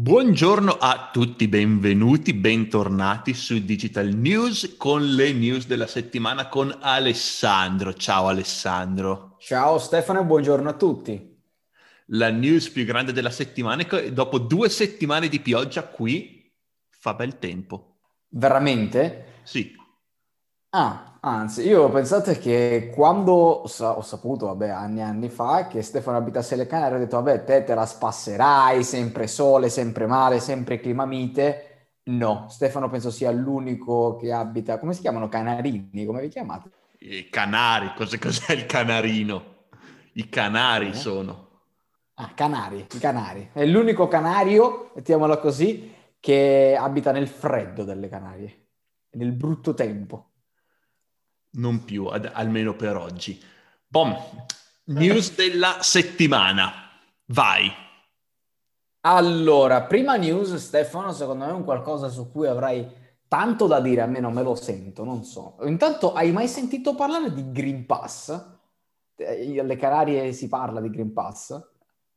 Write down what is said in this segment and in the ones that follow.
Buongiorno a tutti, benvenuti, bentornati su Digital News con le news della settimana con Alessandro. Ciao Alessandro. Ciao Stefano e buongiorno a tutti. La news più grande della settimana è che dopo due settimane di pioggia qui fa bel tempo. Veramente? Sì. Ah, anzi, io ho pensato che quando ho, ho saputo, vabbè, anni e anni fa, che Stefano abitasse le Canarie, ho detto, vabbè, te te la spasserai, sempre sole, sempre mare, sempre clima mite. No, Stefano penso sia l'unico che abita, come si chiamano? Canarini, come vi chiamate? I canari, cos'è, cos'è il canarino? I canari eh? sono. Ah, canari, i canari. È l'unico canario, mettiamolo così, che abita nel freddo delle Canarie, nel brutto tempo non più, ad, almeno per oggi. Bom, news della settimana. Vai. Allora, prima news, Stefano, secondo me è un qualcosa su cui avrai tanto da dire, almeno me lo sento, non so. Intanto, hai mai sentito parlare di Green Pass? Eh, alle Canarie si parla di Green Pass?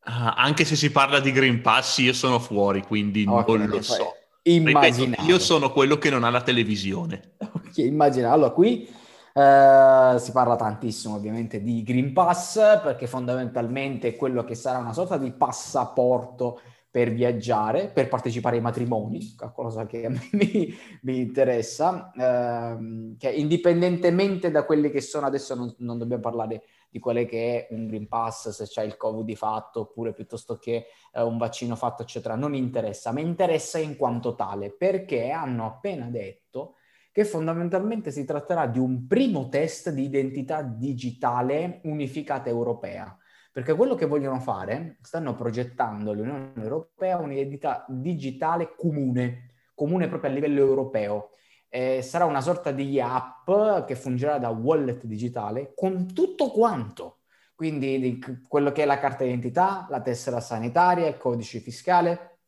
Uh, anche se si parla di Green Pass, io sono fuori, quindi okay, non lo so. Immaginavo. io sono quello che non ha la televisione. Ok, immagina. Allora, qui Uh, si parla tantissimo ovviamente di Green Pass perché fondamentalmente è quello che sarà una sorta di passaporto per viaggiare, per partecipare ai matrimoni, cosa che a me mi, mi interessa, uh, che indipendentemente da quelli che sono adesso non, non, dobbiamo parlare di quelle che è un Green Pass, se c'è il Covid di fatto, oppure piuttosto che uh, un vaccino fatto, eccetera, non interessa, ma interessa in quanto tale, perché hanno appena detto che fondamentalmente si tratterà di un primo test di identità digitale unificata europea. Perché quello che vogliono fare, stanno progettando l'Unione Europea un'identità digitale comune, comune proprio a livello europeo. Eh, sarà una sorta di app che fungerà da wallet digitale con tutto quanto. Quindi di quello che è la carta d'identità, la tessera sanitaria, il codice fiscale,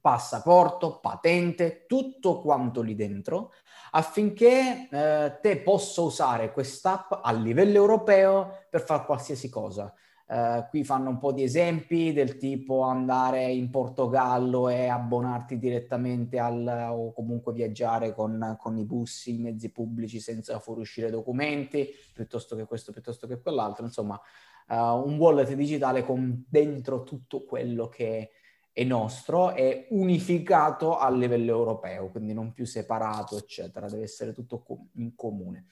passaporto, patente, tutto quanto lì dentro, affinché eh, te possa usare quest'app a livello europeo per fare qualsiasi cosa. Uh, qui fanno un po' di esempi del tipo andare in Portogallo e abbonarti direttamente al, o comunque viaggiare con, con, i bus, i mezzi pubblici senza fuoriuscire documenti, piuttosto che questo, piuttosto che quell'altro. Insomma, uh, un wallet digitale con dentro tutto quello che è nostro, è unificato a livello europeo, quindi non più separato, eccetera, deve essere tutto in comune.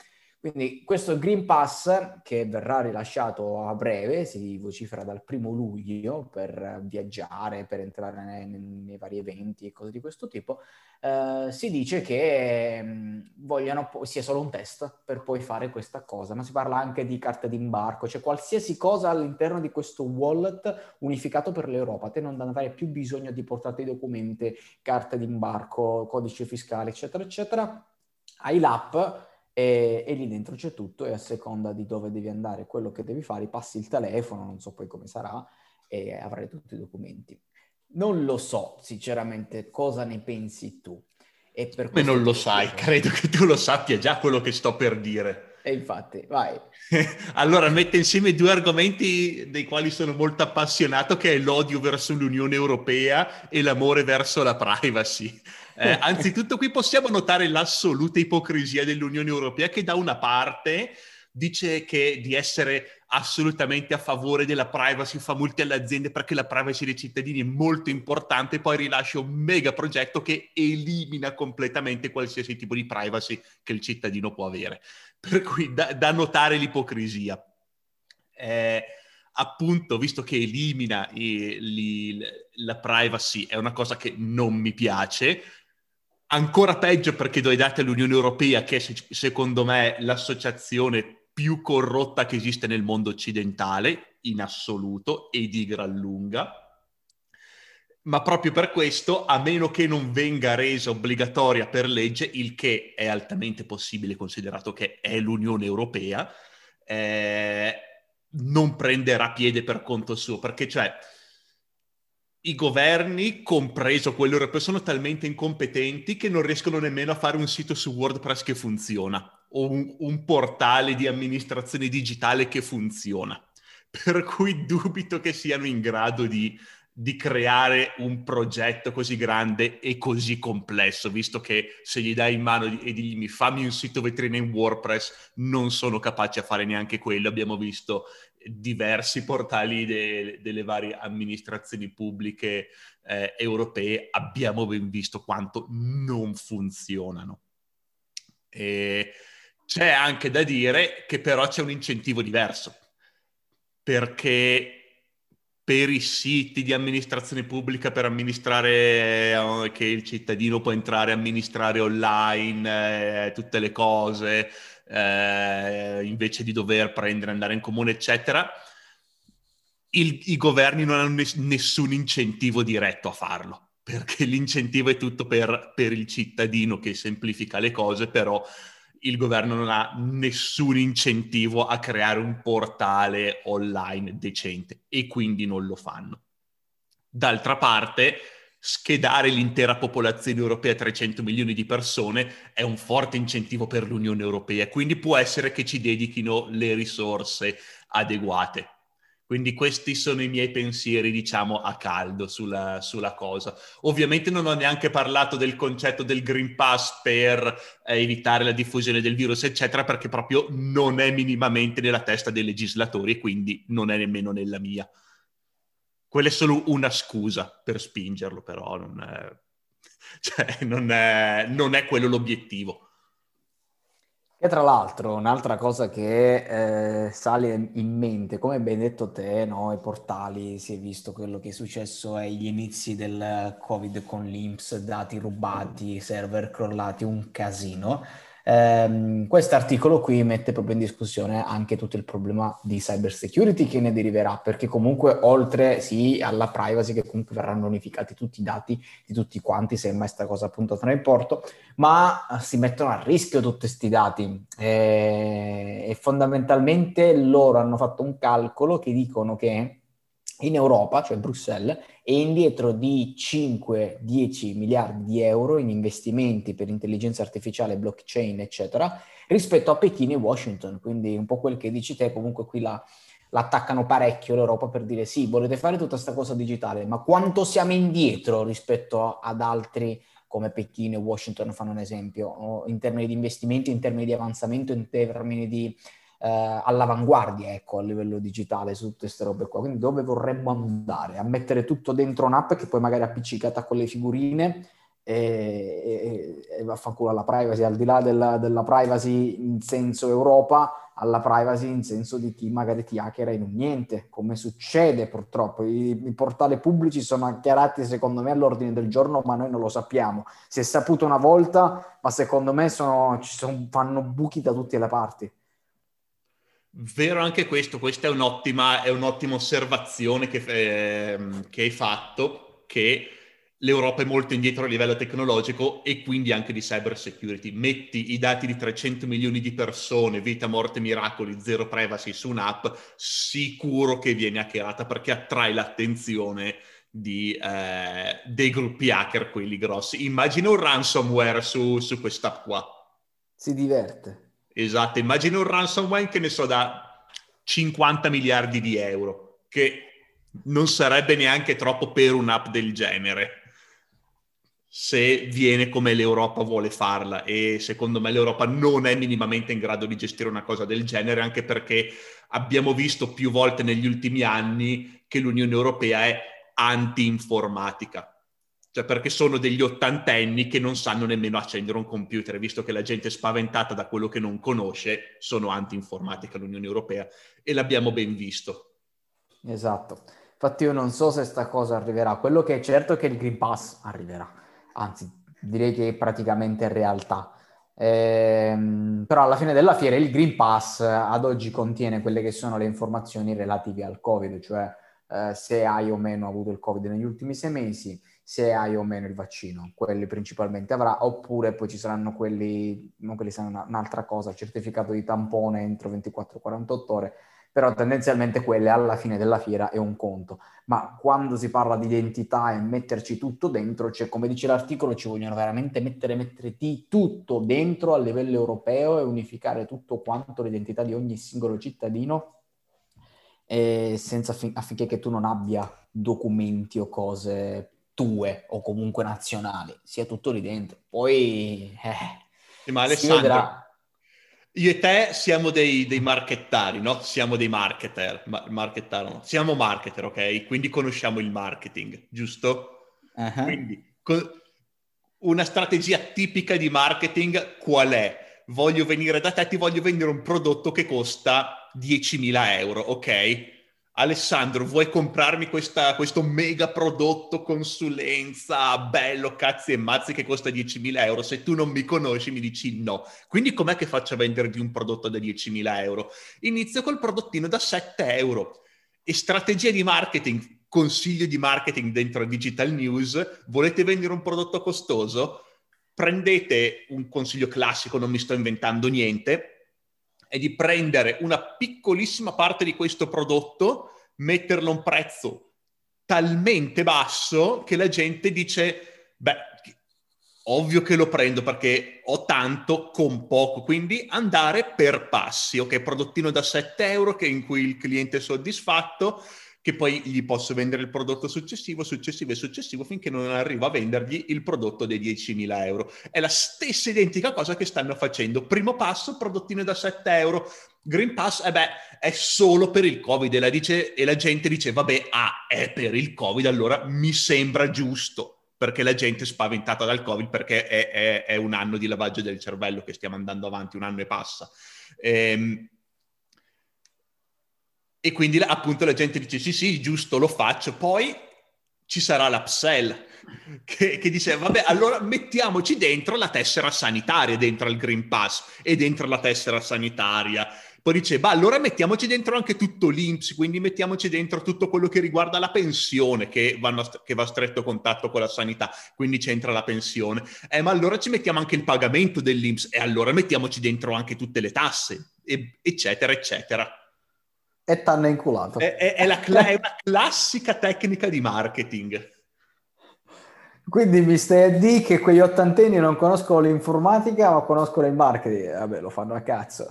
Quindi questo Green Pass che verrà rilasciato a breve, si vocifera dal primo luglio per viaggiare, per entrare nei, nei vari eventi e cose di questo tipo, eh, si dice che mh, mm, vogliono sia solo un test per poi fare questa cosa, ma si parla anche di carte d'imbarco, cioè qualsiasi cosa all'interno di questo wallet unificato per l'Europa, te non avrai più bisogno di portarti documenti, carte d'imbarco, codice fiscale, eccetera, eccetera. Hai l'app e, e, lì dentro c'è tutto e a seconda di dove devi andare, quello che devi fare, passi il telefono, non so poi come sarà, e avrai tutti i documenti. Non lo so, sinceramente, cosa ne pensi tu. E per Come non lo sai, credo che tu lo sappia già quello che sto per dire. E infatti, vai. allora, mette insieme due argomenti dei quali sono molto appassionato, che è l'odio verso l'Unione Europea e l'amore verso la privacy. Eh, anzitutto qui possiamo notare l'assoluta ipocrisia dell'Unione Europea che da una parte dice che di essere assolutamente a favore della privacy, fa multi alle aziende perché la privacy dei cittadini è molto importante, poi rilascia un mega progetto che elimina completamente qualsiasi tipo di privacy che il cittadino può avere. Per cui da, da notare l'ipocrisia. Eh, appunto, visto che elimina i, li, la privacy, è una cosa che non mi piace, Ancora peggio perché do i dati all'Unione Europea, che è secondo me l'associazione più corrotta che esiste nel mondo occidentale, in assoluto e di gran lunga. Ma proprio per questo, a meno che non venga resa obbligatoria per legge, il che è altamente possibile considerato che è l'Unione Europea, eh, non prenderà piede per conto suo, perché cioè i governi, compreso quello europeo, sono talmente incompetenti che non riescono nemmeno a fare un sito su WordPress che funziona o un, un portale di amministrazione digitale che funziona. Per cui dubito che siano in grado di, di creare un progetto così grande e così complesso, visto che se gli dai in mano e digli fammi un sito vetrina in WordPress, non sono capaci a fare neanche quello. Abbiamo visto diversi portali de- delle varie amministrazioni pubbliche eh, europee, abbiamo ben visto quanto non funzionano. E c'è anche da dire che però c'è un incentivo diverso, perché per i siti di amministrazione pubblica per amministrare eh, che il cittadino può entrare a amministrare online eh, tutte le cose eh, invece di dover prendere andare in comune eccetera il, i governi non hanno ness- nessun incentivo diretto a farlo perché l'incentivo è tutto per, per il cittadino che semplifica le cose però il governo non ha nessun incentivo a creare un portale online decente e quindi non lo fanno. D'altra parte, schedare l'intera popolazione europea, 300 milioni di persone, è un forte incentivo per l'Unione Europea, quindi può essere che ci dedichino le risorse adeguate. Quindi questi sono i miei pensieri, diciamo, a caldo sulla, sulla, cosa. Ovviamente non ho neanche parlato del concetto del Green Pass per eh, evitare la diffusione del virus, eccetera, perché proprio non è minimamente nella testa dei legislatori e quindi non è nemmeno nella mia. Quella è solo una scusa per spingerlo, però non è, cioè, non è, non è quello l'obiettivo. E tra l'altro, un'altra cosa che eh, sale in mente, come ben detto te, no, i portali, si è visto quello che è successo agli inizi del Covid con l'Inps, dati rubati, server crollati, un casino. Eh, Questo articolo qui mette proprio in discussione anche tutto il problema di cyber security che ne deriverà, perché comunque oltre sì alla privacy che comunque verranno unificati tutti i dati di tutti quanti, se mai sta cosa appunto tra il porto, ma si mettono a rischio tutti questi dati. E, e fondamentalmente loro hanno fatto un calcolo che dicono che in Europa, cioè Bruxelles, è indietro di 5-10 miliardi di euro in investimenti per intelligenza artificiale, blockchain, eccetera, rispetto a Pechino e Washington. Quindi un po' quel che dici te, comunque qui la, l'attaccano parecchio l'Europa per dire sì, volete fare tutta questa cosa digitale, ma quanto siamo indietro rispetto ad altri come Pechino e Washington fanno un esempio, in termini di investimenti, in termini di avanzamento, in termini di eh, all'avanguardia ecco, a livello digitale su tutte queste robe qua. Quindi dove vorremmo andare? A mettere tutto dentro un'app che poi magari è appiccicata con le figurine e, e, e vaffanculo alla privacy, al di là della, della, privacy in senso Europa, alla privacy in senso di chi magari ti hackera in un niente, come succede purtroppo. I, I, portali pubblici sono hackerati secondo me all'ordine del giorno, ma noi non lo sappiamo. Si è saputo una volta, ma secondo me sono, ci sono, fanno buchi da tutte le parti. Vero anche questo, questa è un'ottima, è un'ottima osservazione che, eh, che, hai fatto, che l'Europa è molto indietro a livello tecnologico e quindi anche di cyber security. Metti i dati di 300 milioni di persone, vita, morte, miracoli, zero privacy su un'app, sicuro che viene hackerata perché attrae l'attenzione di, eh, dei gruppi hacker, quelli grossi. Immagina un ransomware su, su quest'app qua. Si diverte. Esatto, immagino un ransomware che ne so da 50 miliardi di euro, che non sarebbe neanche troppo per un'app del genere se viene come l'Europa vuole farla. E secondo me l'Europa non è minimamente in grado di gestire una cosa del genere anche perché abbiamo visto più volte negli ultimi anni che l'Unione Europea è anti-informatica cioè perché sono degli ottantenni che non sanno nemmeno accendere un computer, visto che la gente è spaventata da quello che non conosce, sono anti-informatica l'Unione Europea e l'abbiamo ben visto. Esatto. Infatti io non so se sta cosa arriverà. Quello che è certo è che il Green Pass arriverà, anzi direi che è praticamente realtà. Ehm, però alla fine della fiera il Green Pass ad oggi contiene quelle che sono le informazioni relative al Covid, cioè eh, se hai o meno avuto il Covid negli ultimi sei mesi, se hai o meno il vaccino, quelli principalmente avrà, oppure poi ci saranno quelli, non quelli saranno un'altra cosa, certificato di tampone entro 24-48 ore, però tendenzialmente quelle alla fine della fiera è un conto. Ma quando si parla di identità e metterci tutto dentro, cioè come dice l'articolo, ci vogliono veramente mettere, mettere tutto dentro a livello europeo e unificare tutto quanto l'identità di ogni singolo cittadino senza affin- affinché tu non abbia documenti o cose tue o comunque nazionali, sia tutto lì dentro. Poi... Eh, ma Alessandro, io e te siamo dei, dei marchettari, no? Siamo dei marketer, ma, marketar, no? siamo marketer, ok? Quindi conosciamo il marketing, giusto? Uh-huh. Quindi co- una strategia tipica di marketing qual è? Voglio venire da te, ti voglio vendere un prodotto che costa 10.000 euro, ok? Alessandro, vuoi comprarmi questa, questo mega prodotto consulenza bello, cazzi e mazzi che costa 10.000 euro? Se tu non mi conosci mi dici no. Quindi com'è che faccio a venderti un prodotto da 10.000 euro? Inizio col prodottino da 7 euro. E strategia di marketing, consiglio di marketing dentro Digital News, volete vendere un prodotto costoso? Prendete un consiglio classico, non mi sto inventando niente, è di prendere una piccolissima parte di questo prodotto, metterlo a un prezzo talmente basso che la gente dice, beh, ovvio che lo prendo perché ho tanto con poco, quindi andare per passi, ok, prodottino da 7 euro che in cui il cliente è soddisfatto, che poi gli posso vendere il prodotto successivo, successivo e successivo finché non arrivo a vendergli il prodotto dei 10.000 euro. È la stessa identica cosa che stanno facendo. Primo passo, prodottino da 7 euro. Green Pass, eh beh, è solo per il Covid e la, dice, e la gente dice, vabbè, ah, è per il Covid, allora mi sembra giusto perché la gente è spaventata dal Covid perché è, è, è, un anno di lavaggio del cervello che stiamo andando avanti, un anno e passa. Ehm, e quindi appunto la gente dice sì, sì, giusto, lo faccio. Poi ci sarà l'upsell che, che dice vabbè, allora mettiamoci dentro la tessera sanitaria, dentro al Green Pass e dentro la tessera sanitaria. Poi dice, bah, allora mettiamoci dentro anche tutto l'INPS, quindi mettiamoci dentro tutto quello che riguarda la pensione, che, vanno, che va a stretto contatto con la sanità, quindi c'entra la pensione. Eh, ma allora ci mettiamo anche il pagamento dell'INPS e allora mettiamoci dentro anche tutte le tasse, e, eccetera, eccetera. E t'hanno inculato. È, è, è, la, è una classica tecnica di marketing. Quindi mi stai a dire che quegli ottantenni non conoscono l'informatica ma conoscono il marketing. Vabbè, lo fanno a cazzo.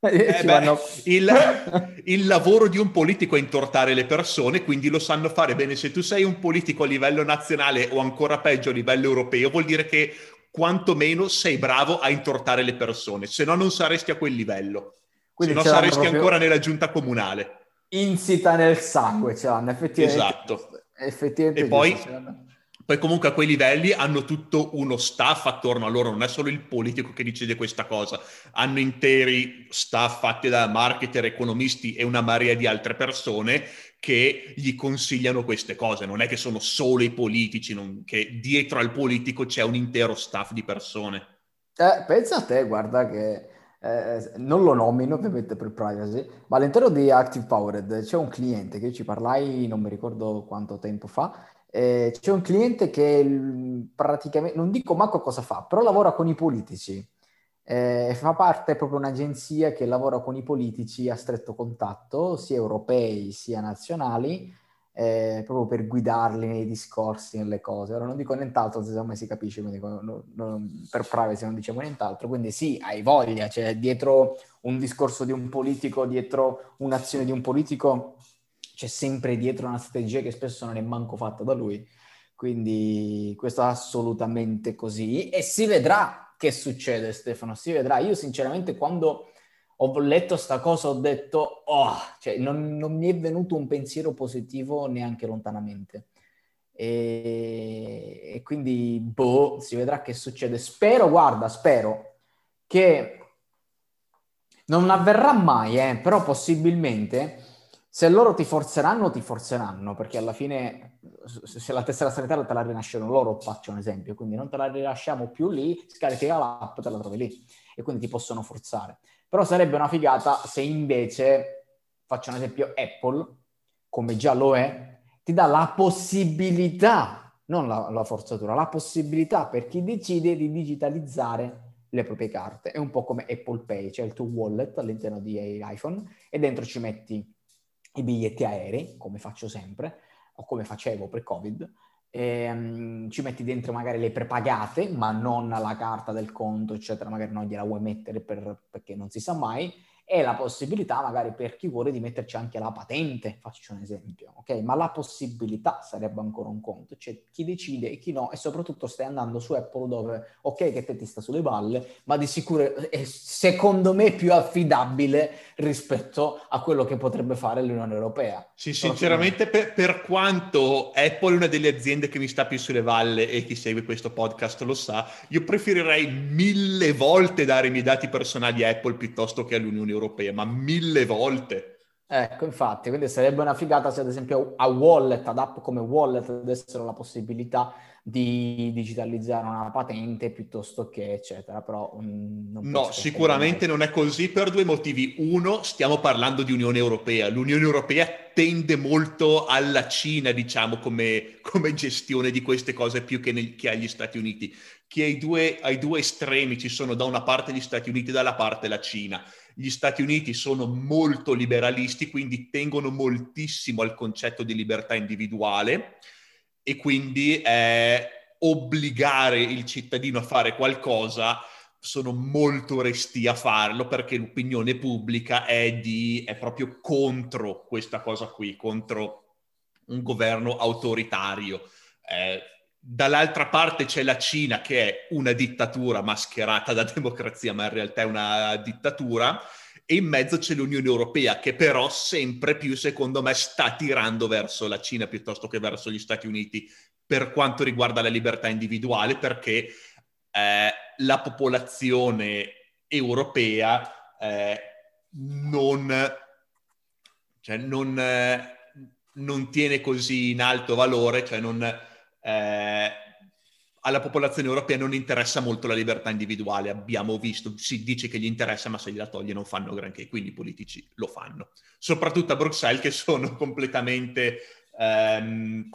Eh beh, vanno... il, il, lavoro di un politico è intortare le persone, quindi lo sanno fare bene. Se tu sei un politico a livello nazionale o ancora peggio a livello europeo, vuol dire che quantomeno sei bravo a intortare le persone, se no non saresti a quel livello. Quindi se no saresti ancora nella giunta comunale. Insita nel sangue, ce l'hanno effettivamente. Esatto. Effettivamente e poi, poi comunque a quei livelli hanno tutto uno staff attorno a loro, non è solo il politico che decide questa cosa, hanno interi staff fatti da marketer, economisti e una marea di altre persone che gli consigliano queste cose, non è che sono solo i politici, non, che dietro al politico c'è un intero staff di persone. Eh, pensa a te, guarda che eh, non lo nomino ovviamente per privacy, ma all'interno di Active Powered c'è un cliente che io ci parlai non mi ricordo quanto tempo fa, eh, c'è un cliente che praticamente, non dico manco cosa fa, però lavora con i politici, eh, fa parte proprio un'agenzia che lavora con i politici a stretto contatto, sia europei sia nazionali, eh, proprio per guidarli nei discorsi, nelle cose. Ora non dico nient'altro, me si capisce, quindi non, non, per privacy non diciamo nient'altro. Quindi sì, hai voglia, cioè dietro un discorso di un politico, dietro un'azione di un politico, c'è sempre dietro una strategia che spesso non è manco fatta da lui. Quindi questo è assolutamente così e si vedrà che succede Stefano, si vedrà. Io sinceramente quando ho letto sta cosa, ho detto, oh, cioè non, non, mi è venuto un pensiero positivo neanche lontanamente. E, e, quindi, boh, si vedrà che succede. Spero, guarda, spero che non avverrà mai, eh, però possibilmente se loro ti forzeranno, ti forzeranno, perché alla fine se la tessera sanitaria te la rinascono loro, faccio un esempio, quindi non te la rilasciamo più lì, scarichi l'app, te la trovi lì e quindi ti possono forzare. Però sarebbe una figata se invece, faccio un esempio, Apple, come già lo è, ti dà la possibilità, non la, la forzatura, la possibilità per chi decide di digitalizzare le proprie carte. È un po' come Apple Pay, c'è il tuo wallet all'interno di iPhone e dentro ci metti i biglietti aerei, come faccio sempre, o come facevo pre-Covid, ehm, ci metti dentro magari le prepagate, ma non la carta del conto, eccetera, magari non gliela vuoi mettere per, perché non si sa mai, e la possibilità magari per chi vuole di metterci anche la patente, faccio un esempio, ok? Ma la possibilità sarebbe ancora un conto, cioè chi decide e chi no e soprattutto stai andando su Apple dove ok che te ti sta sulle balle, ma di sicuro è secondo me più affidabile rispetto a quello che potrebbe fare l'Unione Europea. Sì, sinceramente per, per quanto Apple è una delle aziende che mi sta più sulle balle e chi segue questo podcast lo sa, io preferirei mille volte dare i miei dati personali a Apple piuttosto che all'Unione Europea, ma mille volte. Ecco, infatti, quindi sarebbe una figata se ad esempio a wallet, ad app come wallet avessero la possibilità di digitalizzare una patente piuttosto che eccetera, però um, No, sicuramente non è così per due motivi. Uno, stiamo parlando di Unione Europea. L'Unione Europea tende molto alla Cina, diciamo, come, come gestione di queste cose più che, nel, che agli Stati Uniti. Che ai due, ai due estremi ci sono da una parte gli Stati Uniti e dalla parte la Cina gli Stati Uniti sono molto liberalisti, quindi tengono moltissimo al concetto di libertà individuale e quindi eh, obbligare il cittadino a fare qualcosa sono molto resti a farlo perché l'opinione pubblica è, di, è proprio contro questa cosa qui, contro un governo autoritario. Eh, dall'altra parte c'è la Cina che è una dittatura mascherata da democrazia, ma in realtà è una dittatura, e in mezzo c'è l'Unione Europea che però sempre più, secondo me, sta tirando verso la Cina piuttosto che verso gli Stati Uniti per quanto riguarda la libertà individuale, perché eh, la popolazione europea eh, non, cioè non, eh, non, tiene così in alto valore, cioè non, eh, alla popolazione europea non interessa molto la libertà individuale, abbiamo visto, si dice che gli interessa, ma se gliela toglie non fanno granché, quindi i politici lo fanno, soprattutto a Bruxelles che sono completamente ehm,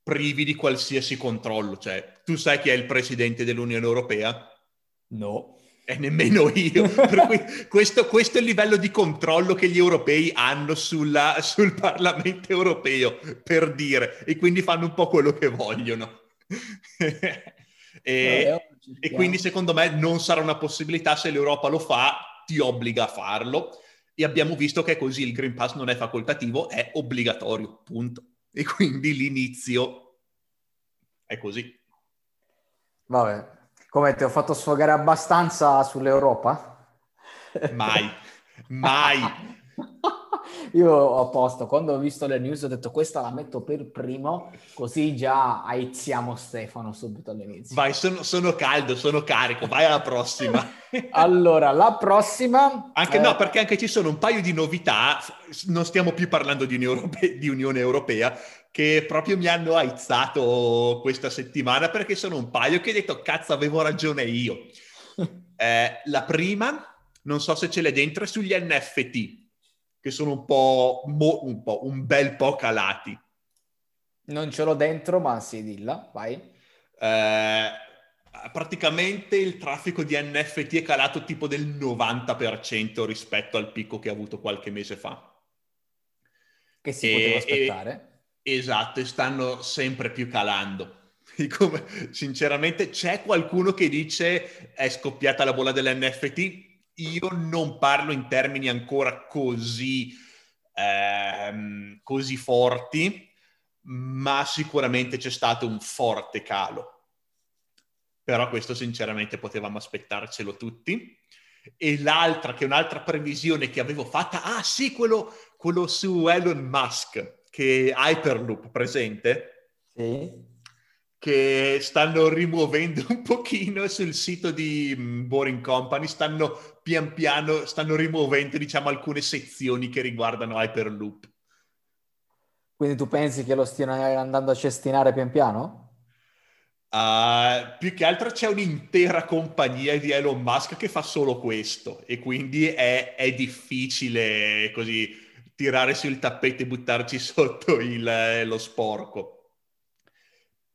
privi di qualsiasi controllo. Cioè, tu sai chi è il presidente dell'Unione Europea? No. E nemmeno io. questo, questo, è il livello di controllo che gli europei hanno sulla, sul Parlamento europeo, per dire, e quindi fanno un po' quello che vogliono. e, e quindi secondo me non sarà una possibilità se l'Europa lo fa, ti obbliga a farlo. E abbiamo visto che così il Green Pass non è facoltativo, è obbligatorio, punto. E quindi l'inizio è così. Vabbè, come ti ho fatto sfogare abbastanza sull'Europa? Mai, mai. Io ho posto, quando ho visto le news ho detto questa la metto per primo, così già aiziamo Stefano subito all'inizio. Vai, sono, sono caldo, sono carico, vai alla prossima. allora, la prossima... Anche eh... no, perché anche ci sono un paio di novità, non stiamo più parlando di Unione Europea, di Unione Europea che proprio mi hanno aizzato questa settimana perché sono un paio che ho detto cazzo avevo ragione io. Eh, la prima, non so se ce l'è dentro, è sugli NFT che sono un po', mo, un, po', un bel po' calati. Non ce l'ho dentro, ma sì, dilla, vai. Eh, praticamente il traffico di NFT è calato tipo del 90% rispetto al picco che ha avuto qualche mese fa. Che si e, poteva aspettare. E, esatto, e stanno sempre più calando. Come, sinceramente c'è qualcuno che dice è scoppiata la bolla dell'NFT io non parlo in termini ancora così, ehm, così forti, ma sicuramente c'è stato un forte calo. Però questo sinceramente potevamo aspettarcelo tutti. E l'altra, che è un'altra previsione che avevo fatta, ah sì, quello, quello su Elon Musk, che Hyperloop presente. Sì che stanno rimuovendo un pochino sul sito di mm, Boring Company, stanno pian piano, stanno rimuovendo diciamo alcune sezioni che riguardano Hyperloop. Quindi tu pensi che lo stiano andando a cestinare pian piano? Uh, più che altro c'è un'intera compagnia di Elon Musk che fa solo questo e quindi è, è difficile così tirare sul tappeto e buttarci sotto il, lo sporco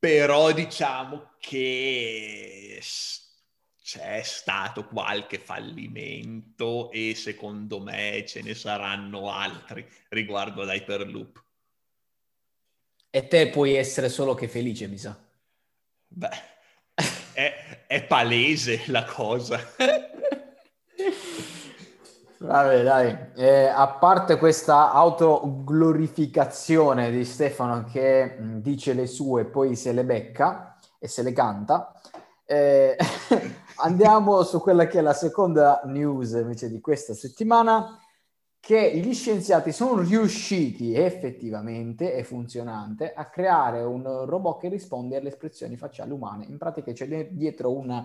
però diciamo che c'è stato qualche fallimento e secondo me ce ne saranno altri riguardo all'Hyperloop. E te puoi essere solo che felice, mi sa. Beh, è, è palese la cosa. Vabbè, dai, eh, a parte questa autoglorificazione di Stefano che mh, dice le sue, poi se le becca e se le canta, eh, andiamo su quella che è la seconda news invece di questa settimana, che gli scienziati sono riusciti effettivamente e funzionante a creare un robot che risponde alle espressioni facciali umane. In pratica c'è dietro una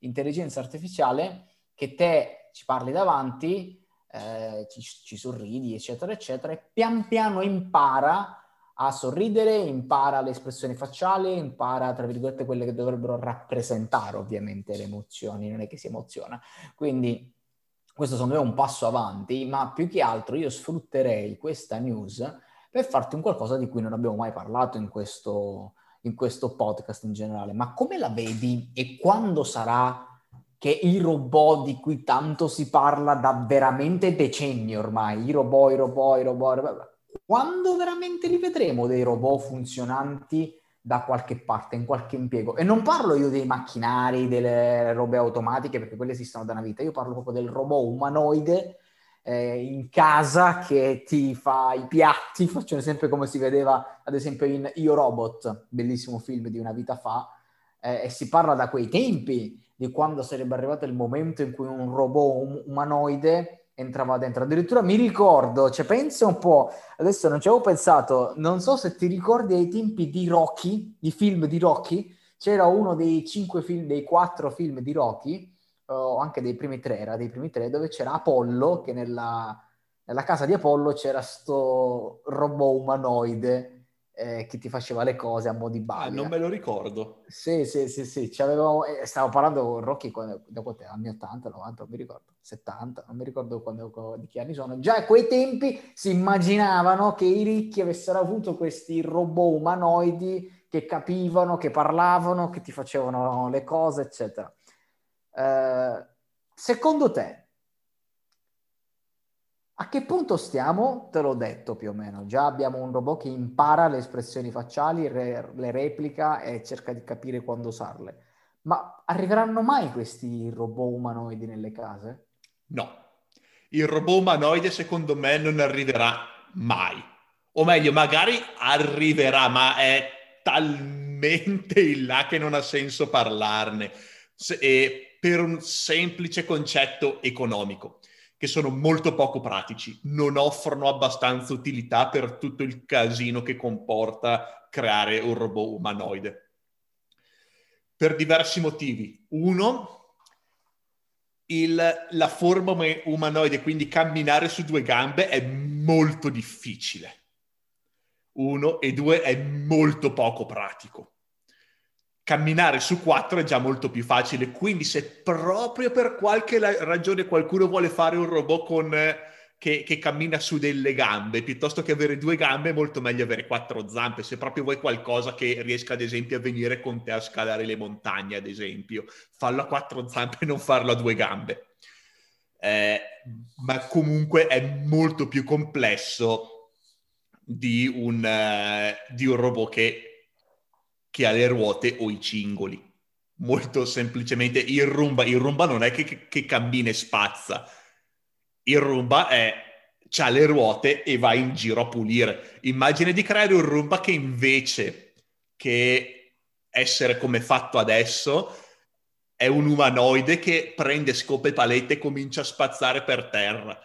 intelligenza artificiale che te ci parli davanti, eh, ci, ci, sorridi, eccetera, eccetera, e pian piano impara a sorridere, impara le espressioni facciali, impara, tra virgolette, quelle che dovrebbero rappresentare ovviamente le emozioni, non è che si emoziona. Quindi questo secondo me è un passo avanti, ma più che altro io sfrutterei questa news per farti un qualcosa di cui non abbiamo mai parlato in questo, in questo podcast in generale. Ma come la vedi e quando sarà che i robot di cui tanto si parla da veramente decenni ormai, i robot, i robot, i robot, i robot, quando veramente li vedremo dei robot funzionanti da qualche parte, in qualche impiego? E non parlo io dei macchinari, delle robe automatiche, perché quelle esistono da una vita, io parlo proprio del robot umanoide eh, in casa che ti fa i piatti, faccio un esempio come si vedeva ad esempio in Io Robot, bellissimo film di una vita fa, eh, e si parla da quei tempi di quando sarebbe arrivato il momento in cui un robot umanoide entrava dentro. Addirittura mi ricordo, cioè pensa un po', adesso non ci avevo pensato, non so se ti ricordi ai tempi di Rocky, di film di Rocky, c'era uno dei cinque film, dei quattro film di Rocky, o anche dei primi tre, era dei primi tre, dove c'era Apollo, che nella, nella casa di Apollo c'era sto robot umanoide eh, che ti faceva le cose a mo' di balia. Ah, non me lo ricordo. Sì, sì, sì, sì. Avevamo, eh, stavo parlando con Rocky quando, da quanto anni 80, 90, non mi ricordo, 70, non mi ricordo quando, di che anni sono. Già a quei tempi si immaginavano che i ricchi avessero avuto questi robot umanoidi che capivano, che parlavano, che ti facevano le cose, eccetera. Eh, secondo te, a che punto stiamo? Te l'ho detto più o meno. Già abbiamo un robot che impara le espressioni facciali, re- le replica e cerca di capire quando usarle. Ma arriveranno mai questi robot umanoidi nelle case? No. Il robot umanoide secondo me non arriverà mai. O meglio, magari arriverà, ma è talmente in là che non ha senso parlarne. Se, per un semplice concetto economico che sono molto poco pratici, non offrono abbastanza utilità per tutto il casino che comporta creare un robot umanoide. Per diversi motivi. Uno, il, la forma umanoide, quindi camminare su due gambe, è molto difficile. Uno, e due, è molto poco pratico camminare su quattro è già molto più facile. Quindi, se proprio per qualche ragione qualcuno vuole fare un robot con, eh, che, che, cammina su delle gambe, piuttosto che avere due gambe, è molto meglio avere quattro zampe. Se proprio vuoi qualcosa che riesca, ad esempio, a venire con te a scalare le montagne, ad esempio, fallo a quattro zampe e non farlo a due gambe. Eh, ma comunque è molto più complesso di un, uh, di un robot che che ha le ruote o i cingoli. Molto semplicemente il rumba, il rumba non è che, che, che cammina e spazza, il rumba è, ha le ruote e va in giro a pulire. Immagina di creare un rumba che invece che essere come fatto adesso è un umanoide che prende scope e palette e comincia a spazzare per terra.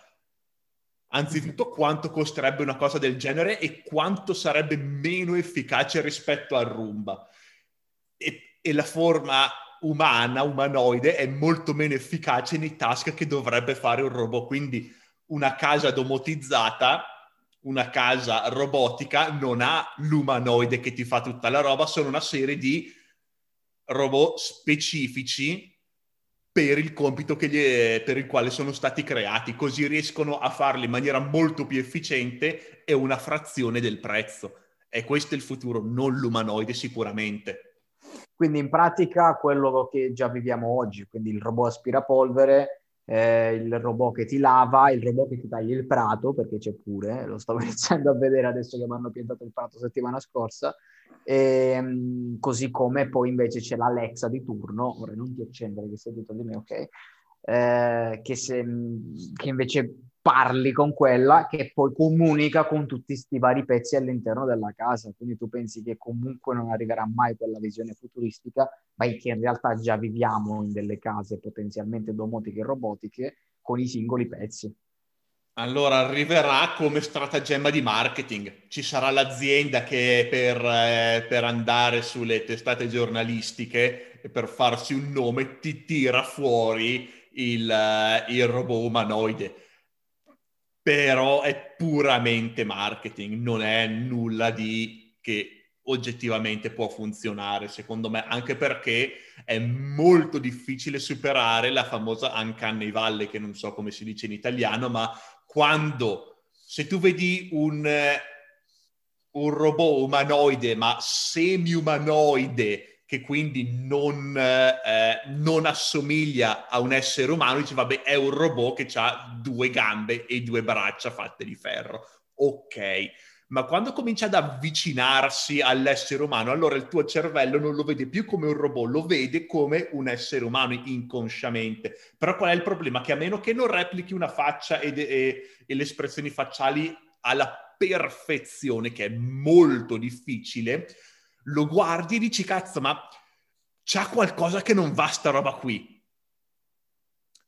Anzitutto quanto costerebbe una cosa del genere e quanto sarebbe meno efficace rispetto al Roomba. E, e, la forma umana, umanoide, è molto meno efficace nei task che dovrebbe fare un robot. Quindi una casa domotizzata, una casa robotica, non ha l'umanoide che ti fa tutta la roba, sono una serie di robot specifici per il compito gli, per il quale sono stati creati, così riescono a farli in maniera molto più efficiente e una frazione del prezzo. E questo è il futuro, non l'umanoide sicuramente. Quindi in pratica quello che già viviamo oggi, quindi il robot aspirapolvere, eh, il robot che ti lava, il robot che ti taglia il prato, perché c'è pure, lo stavo iniziando a vedere adesso che mi hanno piantato il prato settimana scorsa, e, ehm, così come poi invece c'è l'Alexa di turno, ora non ti accendere che sei dietro di me, ok? eh, che, se, che invece parli con quella che poi comunica con tutti questi vari pezzi all'interno della casa. Quindi tu pensi che comunque non arriverà mai quella visione futuristica, ma che in realtà già viviamo in delle case potenzialmente domotiche e robotiche con i singoli pezzi. Allora arriverà come stratagemma di marketing. Ci sarà l'azienda che per, eh, per andare sulle testate giornalistiche e per farsi un nome ti tira fuori il, uh, il robot umanoide però è puramente marketing, non è nulla di che oggettivamente può funzionare, secondo me, anche perché è molto difficile superare la famosa Uncanny Valley, che non so come si dice in italiano, ma quando, se tu vedi un, un robot umanoide, ma semi-umanoide, che quindi non, eh, non, assomiglia a un essere umano, dice vabbè è un robot che ha due gambe e due braccia fatte di ferro. Ok, ma quando comincia ad avvicinarsi all'essere umano, allora il tuo cervello non lo vede più come un robot, lo vede come un essere umano inconsciamente. Però qual è il problema? Che a meno che non replichi una faccia e, e, e le espressioni facciali alla perfezione, che è molto difficile, lo guardi e dici cazzo ma c'ha qualcosa che non va sta roba qui.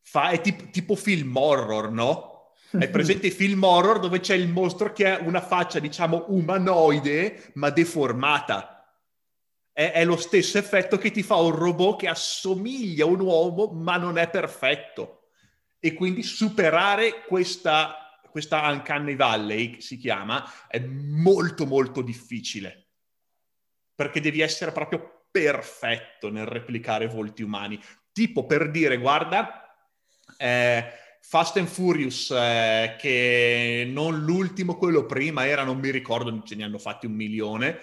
Fa, è tipo, tipo film horror, no? Hai presente film horror dove c'è il mostro che ha una faccia, diciamo, umanoide, ma deformata. È, è, lo stesso effetto che ti fa un robot che assomiglia a un uomo, ma non è perfetto. E quindi superare questa, questa Uncanny Valley, si chiama, è molto, molto difficile perché devi essere proprio perfetto nel replicare volti umani. Tipo per dire, guarda, eh, Fast and Furious, eh, che non l'ultimo, quello prima era, non mi ricordo, ce ne hanno fatti un milione,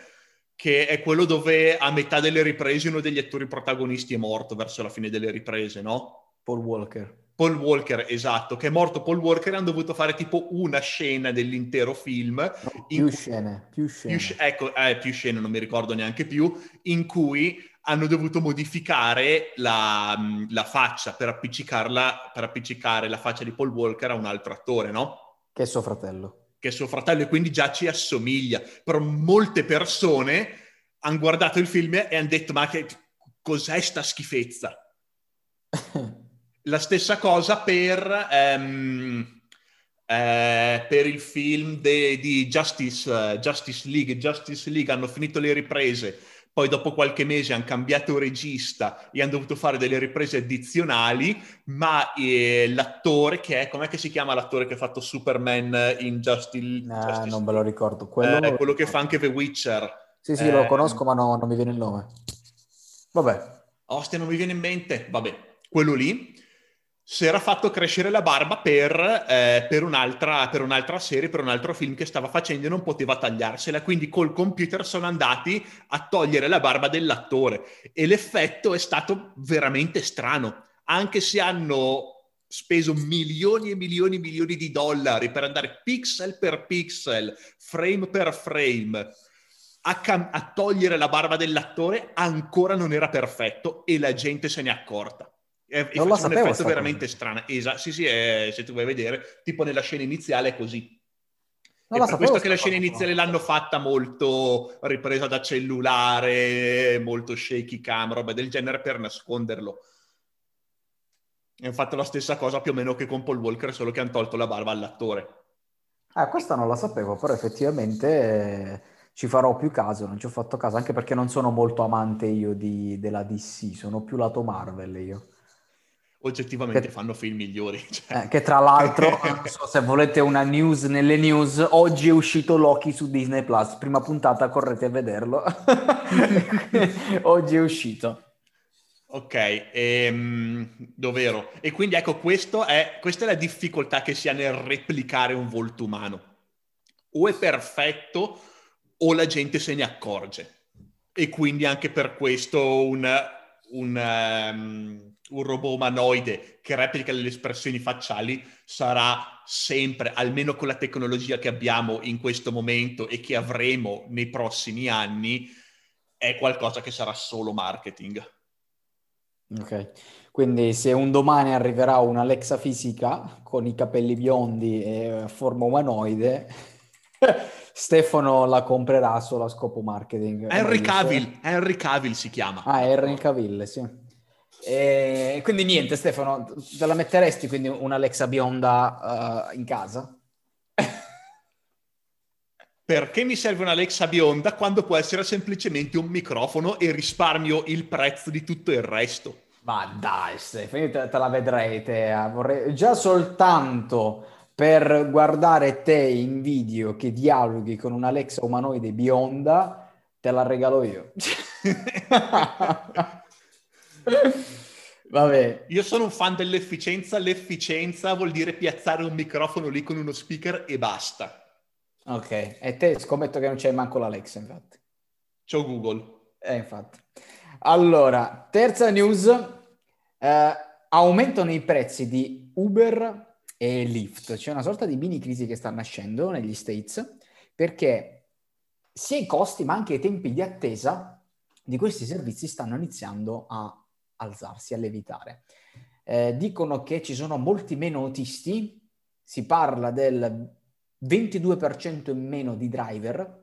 che è quello dove a metà delle riprese uno degli attori protagonisti è morto verso la fine delle riprese, no? Paul Walker. Paul Walker, esatto, che è morto Paul Walker e hanno dovuto fare tipo una scena dell'intero film. No, più cui, scene, più scene. Più, ecco, eh, più scene, non mi ricordo neanche più, in cui hanno dovuto modificare la, la faccia per appiccicarla, per appiccicare la faccia di Paul Walker a un altro attore, no? Che è suo fratello. Che è suo fratello e quindi già ci assomiglia. Però molte persone hanno guardato il film e hanno detto ma che, cos'è sta schifezza? La stessa cosa per, um, eh, per il film de, di Justice, uh, Justice League. Justice League hanno finito le riprese, poi dopo qualche mese hanno cambiato regista e hanno dovuto fare delle riprese addizionali, ma eh, l'attore che è, com'è che si chiama l'attore che ha fatto Superman in Justice, ah, Justice Non me lo ricordo. Quello... Eh, quello che fa anche The Witcher. Sì, sì, lo conosco, ma no, non mi viene il nome. Vabbè. Ostia, non mi viene in mente. Vabbè, quello lì si era fatto crescere la barba per, eh, per, un'altra, per, un'altra, serie, per un altro film che stava facendo e non poteva tagliarsela, quindi col computer sono andati a togliere la barba dell'attore. E l'effetto è stato veramente strano, anche se hanno speso milioni e milioni e milioni di dollari per andare pixel per pixel, frame per frame, a, cam- a togliere la barba dell'attore, ancora non era perfetto e la gente se n'è accorta. È, non la sapevo, un effetto veramente cosa. strano. Esatto, sì, sì, è, se tu vuoi vedere, tipo nella scena iniziale è così. Non è per questo che la scena iniziale l'hanno fatta molto ripresa da cellulare, molto shaky cam, roba del genere per nasconderlo. E hanno fatto la stessa cosa più o meno che con Paul Walker, solo che hanno tolto la barba all'attore. Ah, questa non la sapevo, però effettivamente eh, ci farò più caso, non ci ho fatto caso, anche perché non sono molto amante io di, della DC, sono più lato Marvel io oggettivamente che, fanno film migliori. Cioè. Eh, che tra l'altro, so se volete una news nelle news, oggi è uscito Loki su Disney Plus. Prima puntata, correte a vederlo. oggi è uscito. Ok, ehm, dov'ero? E quindi ecco, è, questa è la difficoltà che si ha nel replicare un volto umano. O è perfetto o la gente se ne accorge. E quindi anche per questo un, un um, un robot umanoide che replica le espressioni facciali sarà sempre, almeno con la tecnologia che abbiamo in questo momento e che avremo nei prossimi anni, è qualcosa che sarà solo marketing. Ok, quindi se un domani arriverà un'Alexa fisica con i capelli biondi e forma umanoide, Stefano la comprerà solo a scopo marketing. Henry Cavill, Henry Cavill si chiama. Ah, Henry Cavill, sì. E quindi niente, Stefano, te la metteresti quindi un'Alexa bionda uh, in casa? Perché mi serve un'Alexa bionda quando può essere semplicemente un microfono e risparmio il prezzo di tutto il resto? Ma dai, Stefano, te, te la vedrei te. Eh. Vorrei... Già soltanto per guardare te in video che dialoghi con un'Alexa umanoide bionda, te la regalo io. Vabbè. Io sono un fan dell'efficienza. L'efficienza vuol dire piazzare un microfono lì con uno speaker e basta. Ok, e te scommetto che non c'è manco l'Alexa, infatti. C'ho Google. Eh, infatti. Allora, terza news. Eh, aumentano i prezzi di Uber e Lyft. C'è una sorta di mini crisi che sta nascendo negli States perché sia i costi ma anche i tempi di attesa di questi servizi stanno iniziando a alzarsi, a levitare. Eh, dicono che ci sono molti meno autisti, si parla del 22% in meno di driver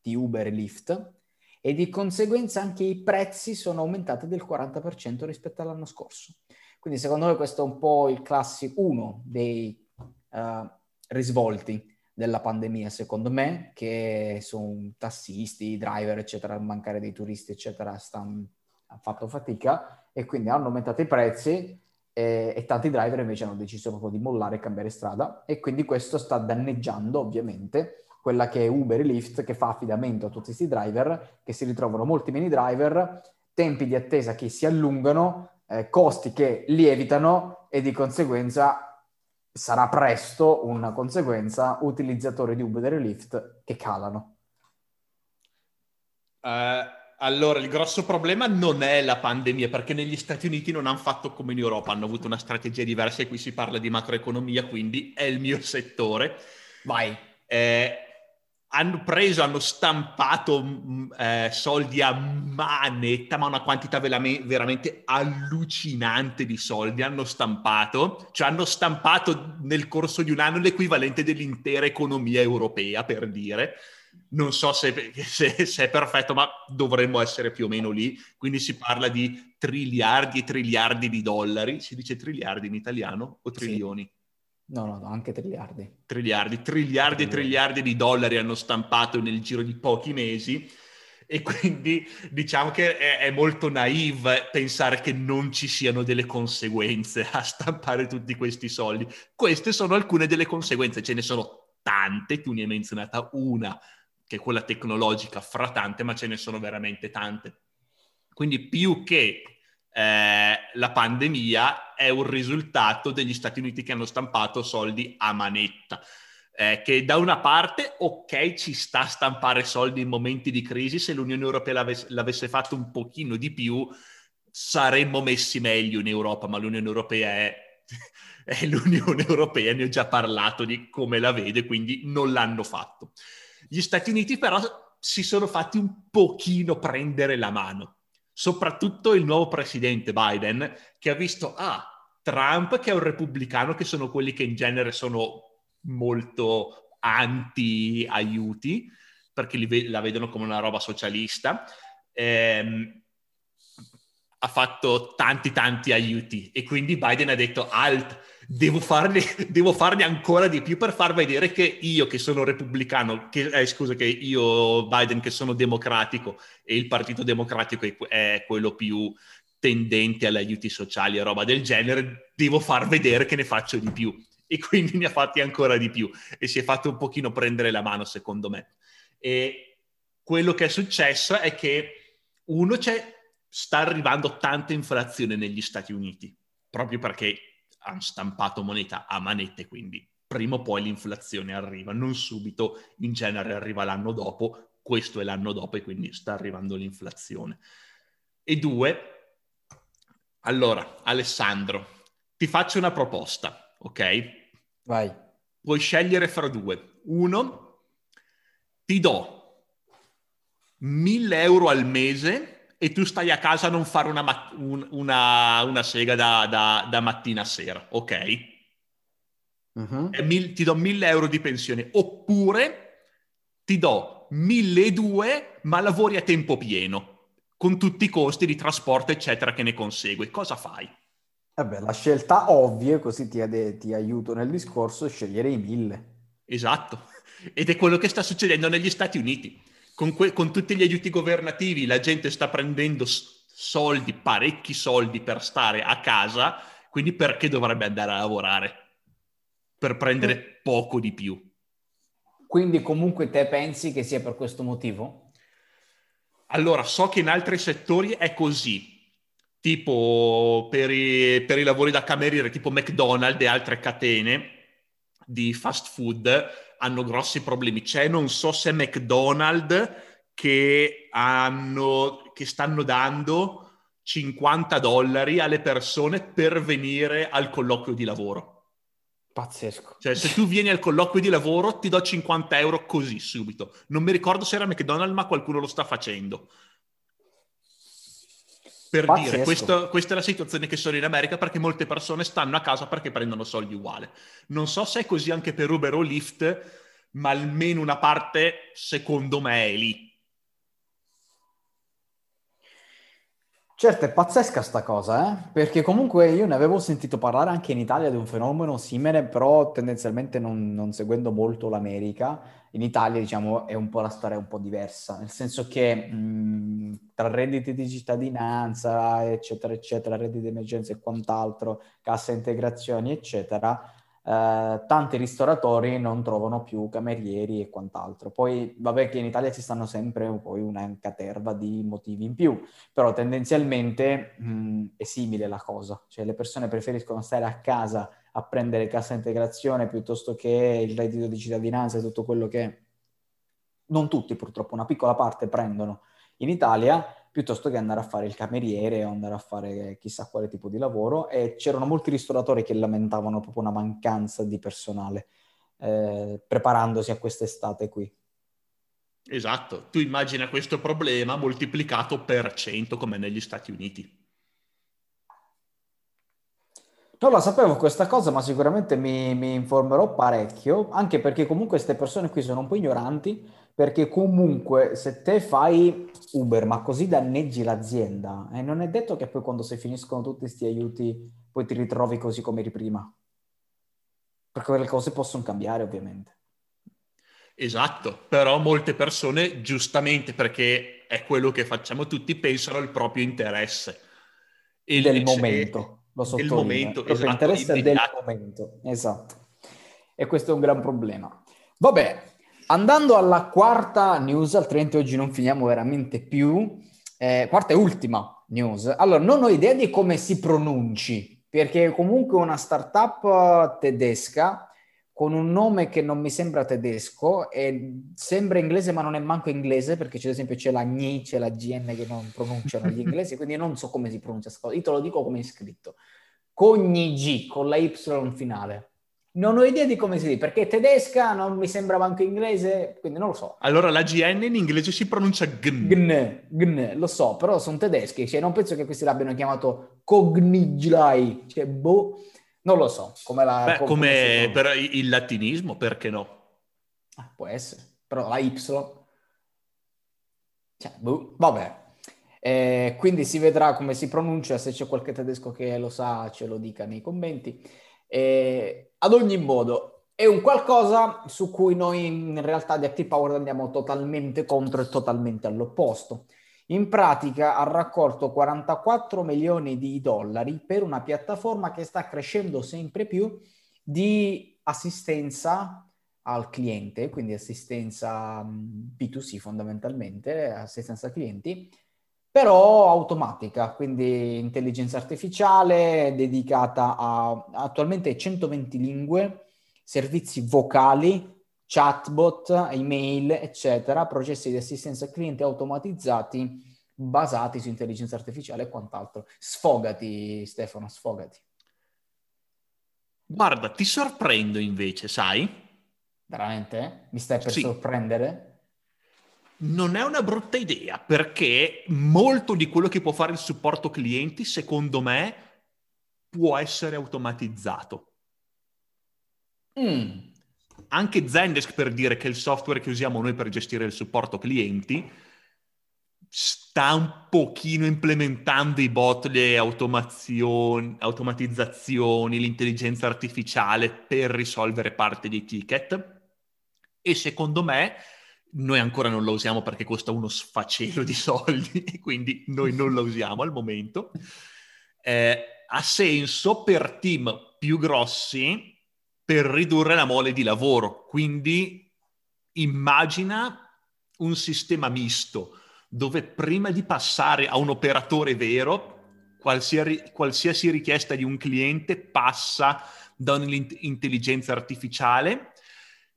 di Uber e Lyft e di conseguenza anche i prezzi sono aumentati del 40% rispetto all'anno scorso. Quindi secondo me questo è un po' il classico, uno dei uh, risvolti della pandemia, secondo me, che sono tassisti, driver, eccetera, mancare dei turisti, eccetera, stanno, hanno fatto fatica e quindi hanno aumentato i prezzi e, e, tanti driver invece hanno deciso proprio di mollare e cambiare strada e quindi questo sta danneggiando ovviamente quella che è Uber e Lyft che fa affidamento a tutti questi driver che si ritrovano molti meno driver, tempi di attesa che si allungano, eh, costi che lievitano e di conseguenza sarà presto una conseguenza utilizzatori di Uber e Lyft che calano. Uh allora, il grosso problema non è la pandemia, perché negli Stati Uniti non hanno fatto come in Europa, hanno avuto una strategia diversa e qui si parla di macroeconomia, quindi è il mio settore. Vai. Eh, hanno preso, hanno stampato mm, eh, soldi a manetta, ma una quantità veramente allucinante di soldi hanno stampato, cioè hanno stampato nel corso di un anno l'equivalente dell'intera economia europea, per dire non so se, se, se, è perfetto, ma dovremmo essere più o meno lì. Quindi si parla di triliardi e triliardi di dollari. Si dice triliardi in italiano o trilioni? Sì. No, no, no, anche triliardi. Triliardi, triliardi e triliardi di dollari hanno stampato nel giro di pochi mesi. E quindi diciamo che è, è molto naive pensare che non ci siano delle conseguenze a stampare tutti questi soldi. Queste sono alcune delle conseguenze, ce ne sono tante, tu ne hai menzionata una che è quella tecnologica, fra tante, ma ce ne sono veramente tante. Quindi più che eh, la pandemia è un risultato degli Stati Uniti che hanno stampato soldi a manetta. Eh, che da una parte, ok, ci sta a stampare soldi in momenti di crisi, se l'Unione Europea l'avesse, l'avesse fatto un pochino di più, saremmo messi meglio in Europa, ma l'Unione Europea è, è l'Unione Europea, ne ho già parlato di come la vede, quindi non l'hanno fatto. Gli Stati Uniti però si sono fatti un pochino prendere la mano, soprattutto il nuovo presidente Biden che ha visto, ah, Trump che è un repubblicano, che sono quelli che in genere sono molto anti-aiuti, perché ve- la vedono come una roba socialista, ehm, ha fatto tanti tanti aiuti. E quindi Biden ha detto alt, devo farne, devo farne, ancora di più per far vedere che io che sono repubblicano, che, eh, scusa, che io Biden che sono democratico e il Partito Democratico è, è quello più tendente agli aiuti sociali e roba del genere, devo far vedere che ne faccio di più. E quindi ne ha fatti ancora di più e si è fatto un pochino prendere la mano, secondo me. E quello che è successo è che uno c'è, sta arrivando tanta inflazione negli Stati Uniti, proprio perché hanno stampato moneta a manette, quindi prima o poi l'inflazione arriva, non subito, in genere arriva l'anno dopo, questo è l'anno dopo e quindi sta arrivando l'inflazione. E due, allora, Alessandro, ti faccio una proposta, ok? Vai. Puoi scegliere fra due. Uno, ti do 1000 euro al mese e tu stai a casa a non fare una, mat- un, una, una sega da, da, da, mattina a sera, ok? Uh-huh. Mil- ti do 1000 euro di pensione, oppure ti do 1200 ma lavori a tempo pieno con tutti i costi di trasporto, eccetera, che ne consegue. Cosa fai? Vabbè, la scelta ovvia, così ti, ad- ti aiuto nel discorso, è scegliere i mille. Esatto, ed è quello che sta succedendo negli Stati Uniti. Con, que- con tutti gli aiuti governativi la gente sta prendendo soldi, parecchi soldi per stare a casa, quindi perché dovrebbe andare a lavorare? Per prendere poco di più. Quindi comunque te pensi che sia per questo motivo? Allora, so che in altri settori è così, tipo per i, per i lavori da cameriere, tipo McDonald's e altre catene di fast food hanno grossi problemi. C'è, non so se McDonald's che, hanno, che stanno dando 50 dollari alle persone per venire al colloquio di lavoro. Pazzesco. Cioè, se tu vieni al colloquio di lavoro, ti do 50 euro così subito. Non mi ricordo se era McDonald's, ma qualcuno lo sta facendo. Per Pazzesco. dire, questo, questa è la situazione che sono in America perché molte persone stanno a casa perché prendono soldi uguali. Non so se è così anche per Uber o Lyft, ma almeno una parte, secondo me, è lì. Certo, è pazzesca sta cosa, eh? perché comunque io ne avevo sentito parlare anche in Italia di un fenomeno simile, però tendenzialmente non, non seguendo molto l'America. In Italia, diciamo, è un po' la storia un po' diversa, nel senso che mh, tra redditi di cittadinanza, eccetera, eccetera, redditi di emergenza e quant'altro, cassa integrazioni, eccetera, eh, tanti ristoratori non trovano più camerieri e quant'altro. Poi, vabbè che in Italia ci stanno sempre poi una caterva di motivi in più, però tendenzialmente mh, è simile la cosa, cioè le persone preferiscono stare a casa a prendere cassa integrazione piuttosto che il reddito di cittadinanza e tutto quello che non tutti purtroppo, una piccola parte prendono in Italia piuttosto che andare a fare il cameriere o andare a fare chissà quale tipo di lavoro e c'erano molti ristoratori che lamentavano proprio una mancanza di personale eh, preparandosi a quest'estate qui. Esatto, tu immagina questo problema moltiplicato per 100 come negli Stati Uniti. Non la sapevo questa cosa, ma sicuramente mi, mi informerò parecchio, anche perché comunque queste persone qui sono un po' ignoranti, perché comunque se te fai Uber ma così danneggi l'azienda, e eh, non è detto che poi quando si finiscono tutti questi aiuti poi ti ritrovi così come eri prima. Perché le cose possono cambiare ovviamente. Esatto, però molte persone giustamente perché è quello che facciamo tutti pensano al proprio interesse. E del momento, lo sottolineo. Del momento, esatto, interesse immediato. del momento, esatto. E questo è un gran problema. Vabbè, Andando alla quarta news, altrimenti oggi non finiamo veramente più. Eh, quarta e ultima news. Allora, non ho idea di come si pronunci, perché comunque una startup tedesca con un nome che non mi sembra tedesco e sembra inglese ma non è manco inglese perché ad esempio c'è la GNI, c'è la GN che non pronunciano gli inglesi, quindi non so come si pronuncia questa cosa. Io te lo dico come è scritto. Cogni con la Y finale. Non ho idea di come si dice, perché tedesca non mi sembrava anche inglese, quindi non lo so. Allora la GN in inglese si pronuncia gn. Gn, gn, lo so, però sono tedeschi, cioè non penso che questi l'abbiano chiamato cognigilai, cioè boh, non lo so. Come, la, Beh, come, come per il latinismo, perché no? Ah, può essere, però la Y... Cioè, boh, vabbè. Eh, quindi si vedrà come si pronuncia, se c'è qualche tedesco che lo sa ce lo dica nei commenti. Eh, ad ogni modo, è un qualcosa su cui noi in realtà di Active Power andiamo totalmente contro e totalmente all'opposto. In pratica ha raccolto 44 milioni di dollari per una piattaforma che sta crescendo sempre più di assistenza al cliente, quindi assistenza B2C fondamentalmente, assistenza clienti, però automatica, quindi intelligenza artificiale dedicata a attualmente 120 lingue, servizi vocali, chatbot, email, eccetera, processi di assistenza al cliente automatizzati basati su intelligenza artificiale e quant'altro. Sfogati, Stefano, sfogati. Guarda, ti sorprendo invece, sai? Veramente? Mi stai per sì. sorprendere? Non è una brutta idea perché molto di quello che può fare il supporto clienti, secondo me, può essere automatizzato. Mm. Anche Zendesk, per dire che il software che usiamo noi per gestire il supporto clienti, sta un pochino implementando i bot, le automazioni, automatizzazioni, l'intelligenza artificiale per risolvere parte dei ticket. E secondo me noi ancora non lo usiamo perché costa uno sfacelo di soldi, quindi noi non lo usiamo al momento. Eh, ha senso per team più grossi per ridurre la mole di lavoro. Quindi immagina un sistema misto dove prima di passare a un operatore vero, qualsiasi, qualsiasi richiesta di un cliente passa da un'intelligenza artificiale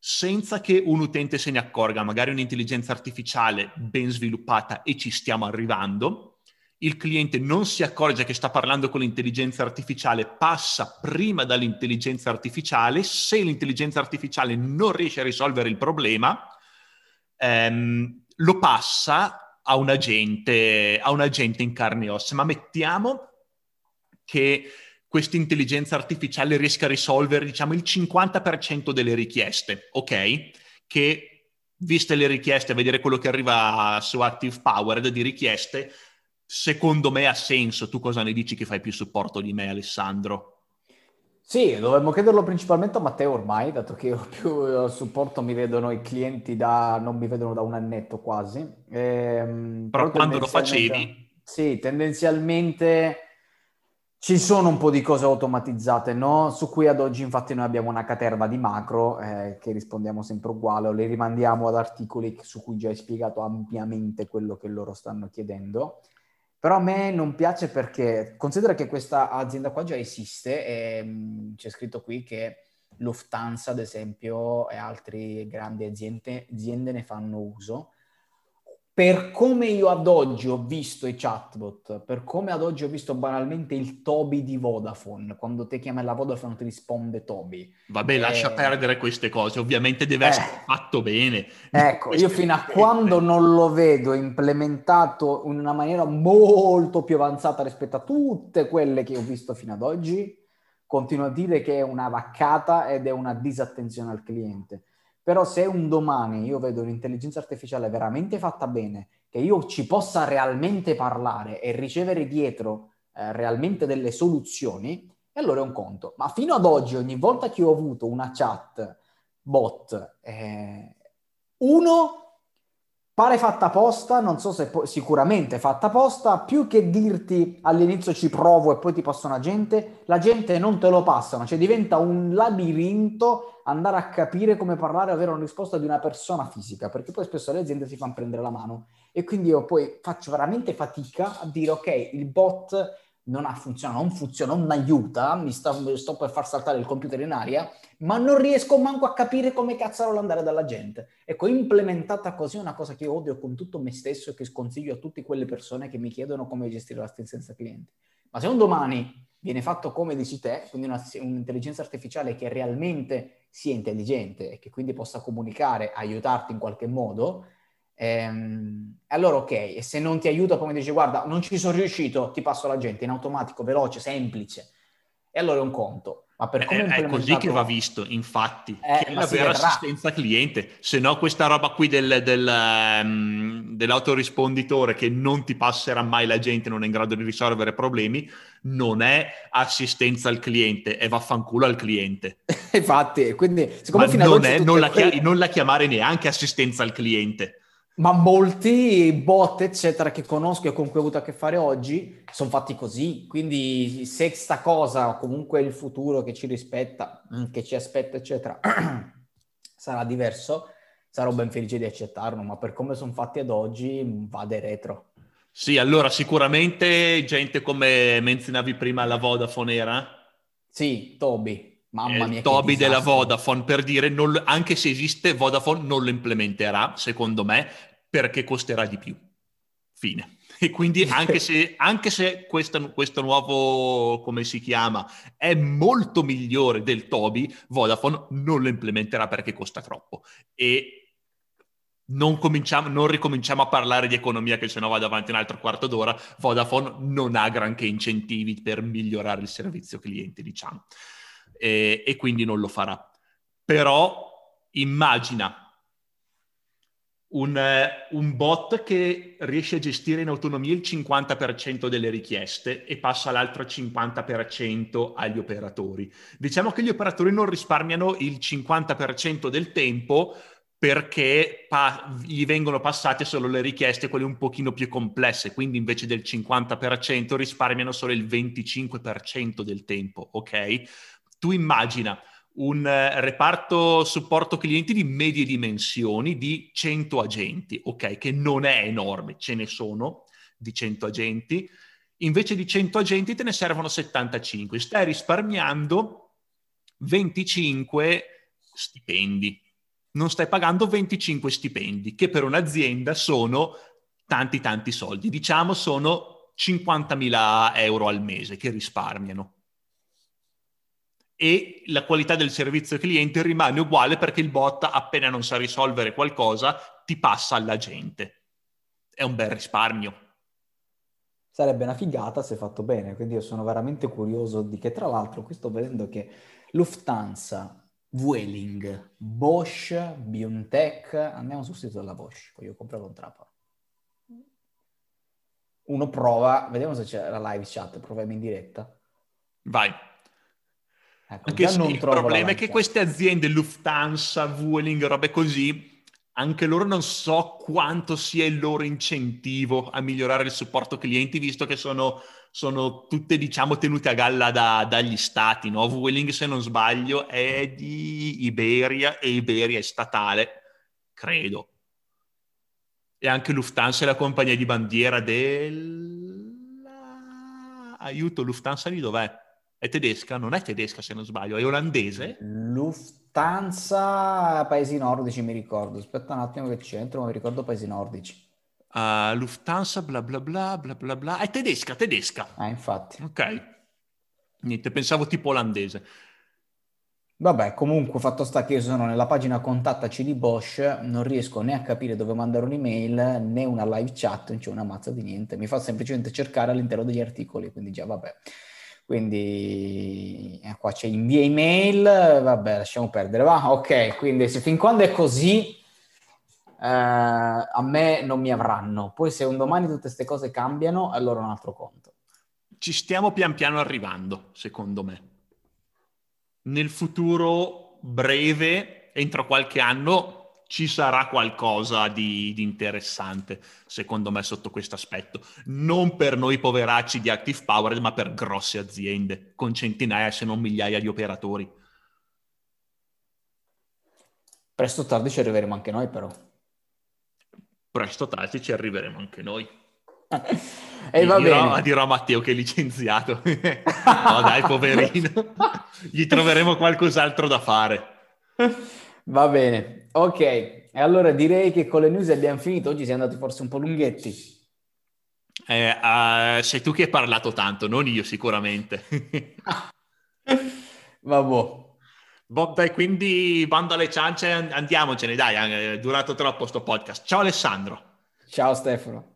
senza che un utente se ne accorga, magari un'intelligenza artificiale ben sviluppata e ci stiamo arrivando, il cliente non si accorge che sta parlando con l'intelligenza artificiale, passa prima dall'intelligenza artificiale, se l'intelligenza artificiale non riesce a risolvere il problema, ehm, lo passa a un agente, a un agente in carne e ossa. Ma mettiamo che questa intelligenza artificiale riesca a risolvere, diciamo, il 50% delle richieste, ok? Che, viste le richieste, vedere quello che arriva su Active Powered di richieste, secondo me ha senso. Tu cosa ne dici che fai più supporto di me, Alessandro? Sì, dovremmo chiederlo principalmente a Matteo ormai, dato che io più eh, supporto mi vedono i clienti da, non mi vedono da un annetto quasi. Ehm, però, però quando lo facevi? Sì, tendenzialmente ci sono un po' di cose automatizzate, no? Su cui ad oggi infatti noi abbiamo una caterva di macro eh, che rispondiamo sempre uguale o le rimandiamo ad articoli su cui già hai spiegato ampiamente quello che loro stanno chiedendo. Però a me non piace perché considera che questa azienda qua già esiste e mh, mm, c'è scritto qui che Lufthansa, ad esempio, e altre grandi aziende, aziende ne fanno uso per come io ad oggi ho visto i chatbot, per come ad oggi ho visto banalmente il Toby di Vodafone, quando te chiami la Vodafone ti risponde Toby. Vabbè, eh, lascia perdere queste cose, ovviamente deve eh, essere fatto bene. Ecco, io fino a quando non lo vedo implementato in una maniera molto più avanzata rispetto a tutte quelle che ho visto fino ad oggi, continuo a dire che è una vaccata ed è una disattenzione al cliente però se un domani io vedo un'intelligenza artificiale veramente fatta bene, che io ci possa realmente parlare e ricevere dietro eh, realmente delle soluzioni, allora è un conto. Ma fino ad oggi, ogni volta che ho avuto una chat bot, eh, uno Pare fatta apposta, non so se po- sicuramente fatta apposta, più che dirti all'inizio ci provo e poi ti passo una gente, la gente non te lo passano, cioè diventa un labirinto andare a capire come parlare e avere una risposta di una persona fisica, perché poi spesso le aziende si fanno prendere la mano. E quindi io poi faccio veramente fatica a dire ok, il bot non ha funzionato, non funziona, non aiuta, mi sta, sto per far saltare il computer in aria, ma non riesco manco a capire come cazzarola andare dalla gente. Ecco, implementata così una cosa che io odio con tutto me stesso e che sconsiglio a tutte quelle persone che mi chiedono come gestire l'assistenza cliente. Ma se un domani viene fatto come dici te, quindi una, un'intelligenza artificiale che realmente sia intelligente e che quindi possa comunicare, aiutarti in qualche modo, Ehm, allora ok, e se non ti aiuta come dici guarda non ci sono riuscito, ti passo la gente in automatico, veloce, semplice. E allora è un conto. Ma per come è, è così che va visto, infatti, eh, che è la vera assistenza cliente. Se no questa roba qui del, del, um, dell'autorisponditore che non ti passerà mai la gente, non è in grado di risolvere problemi, non è assistenza al cliente, è vaffanculo al cliente. infatti, quindi siccome Ma non, è, non, la non la chiamare neanche assistenza al cliente ma molti bot, eccetera, che conosco e con cui ho avuto a che fare oggi, sono fatti così. Quindi se sta cosa, o comunque il futuro che ci rispetta, mm, che ci aspetta, eccetera, sarà diverso, sarò ben felice di accettarlo, ma per come sono fatti ad oggi, mm, vade retro. Sì, allora sicuramente gente come menzionavi prima la Vodafone era? Sì, Toby. Mamma mia, Toby della Vodafone per dire non, anche se esiste Vodafone non lo implementerà secondo me perché costerà di più. Fine. E quindi anche se, anche se questo, questo, nuovo come si chiama è molto migliore del Toby Vodafone non lo implementerà perché costa troppo. E non, non, ricominciamo a parlare di economia che se no vado avanti un altro quarto d'ora, Vodafone non ha granché incentivi per migliorare il servizio clienti, diciamo, e, e quindi non lo farà. Però immagina un, un, bot che riesce a gestire in autonomia il 50% delle richieste e passa l'altro 50% agli operatori. Diciamo che gli operatori non risparmiano il 50% del tempo perché pa- gli vengono passate solo le richieste, quelle un pochino più complesse, quindi invece del 50% risparmiano solo il 25% del tempo, ok? Tu immagina un eh, reparto supporto clienti di medie dimensioni di 100 agenti, ok? Che non è enorme, ce ne sono di 100 agenti, invece di 100 agenti te ne servono 75, stai risparmiando 25 stipendi non stai pagando 25 stipendi, che per un'azienda sono tanti tanti soldi. Diciamo sono 50.000 euro al mese che risparmiano. E la qualità del servizio cliente rimane uguale perché il bot, appena non sa risolvere qualcosa, ti passa alla gente. È un bel risparmio. Sarebbe una figata se fatto bene, quindi io sono veramente curioso di che, tra l'altro, qui sto vedendo che Lufthansa Vueling, Bosch, BioNTech, andiamo sul sito della Bosch, poi io compro con trappa. Uno prova, vediamo se c'è la live chat, proviamo in diretta. Vai. Ecco, Anche se il problema è che queste aziende, Lufthansa, Vueling, robe così, anche loro non so quanto sia il loro incentivo a migliorare il supporto clienti, visto che sono sono tutte, diciamo, tenute a galla da, dagli stati, no? Vueling, se non sbaglio, è di Iberia e Iberia è statale, credo. E anche Lufthansa è la compagnia di bandiera del... Aiuto, Lufthansa di dov'è? È tedesca? Non è tedesca se non sbaglio, è olandese? Lufthansa, paesi nordici mi ricordo. Aspetta un attimo che c'entro, ma mi ricordo paesi nordici uh, Lufthansa, bla bla bla, bla bla bla. È tedesca, tedesca. Ah, infatti. Ok. Niente, pensavo tipo olandese. Vabbè, comunque fatto sta che io sono nella pagina contattaci di Bosch, non riesco né a capire dove mandare un'email né una live chat, non c'è una mazza di niente, mi fa semplicemente cercare all'interno degli articoli, quindi già vabbè. Quindi eh, qua c'è invia email, vabbè lasciamo perdere, va? Ok, quindi se fin quando è così eh, a me non mi avranno. Poi se un domani tutte queste cose cambiano, allora un altro conto. Ci stiamo pian piano arrivando, secondo me. Nel futuro breve, entro qualche anno, ci sarà qualcosa di, di, interessante, secondo me, sotto questo aspetto. Non per noi poveracci di Active Power, ma per grosse aziende, con centinaia, se non migliaia di operatori. Presto o tardi ci arriveremo anche noi, però presto tardi ci arriveremo anche noi. e va dirò, bene. dirò a Matteo che è licenziato. no dai, poverino. Gli troveremo qualcos'altro da fare. Va bene, ok. E allora direi che con le news abbiamo finito. Oggi siamo andati forse un po' lunghetti. Eh, uh, sei tu che hai parlato tanto, non io sicuramente. Vabbè. Boh, dai, quindi bando alle ciance, andiamocene, dai, è durato troppo sto podcast. Ciao Alessandro. Ciao Stefano.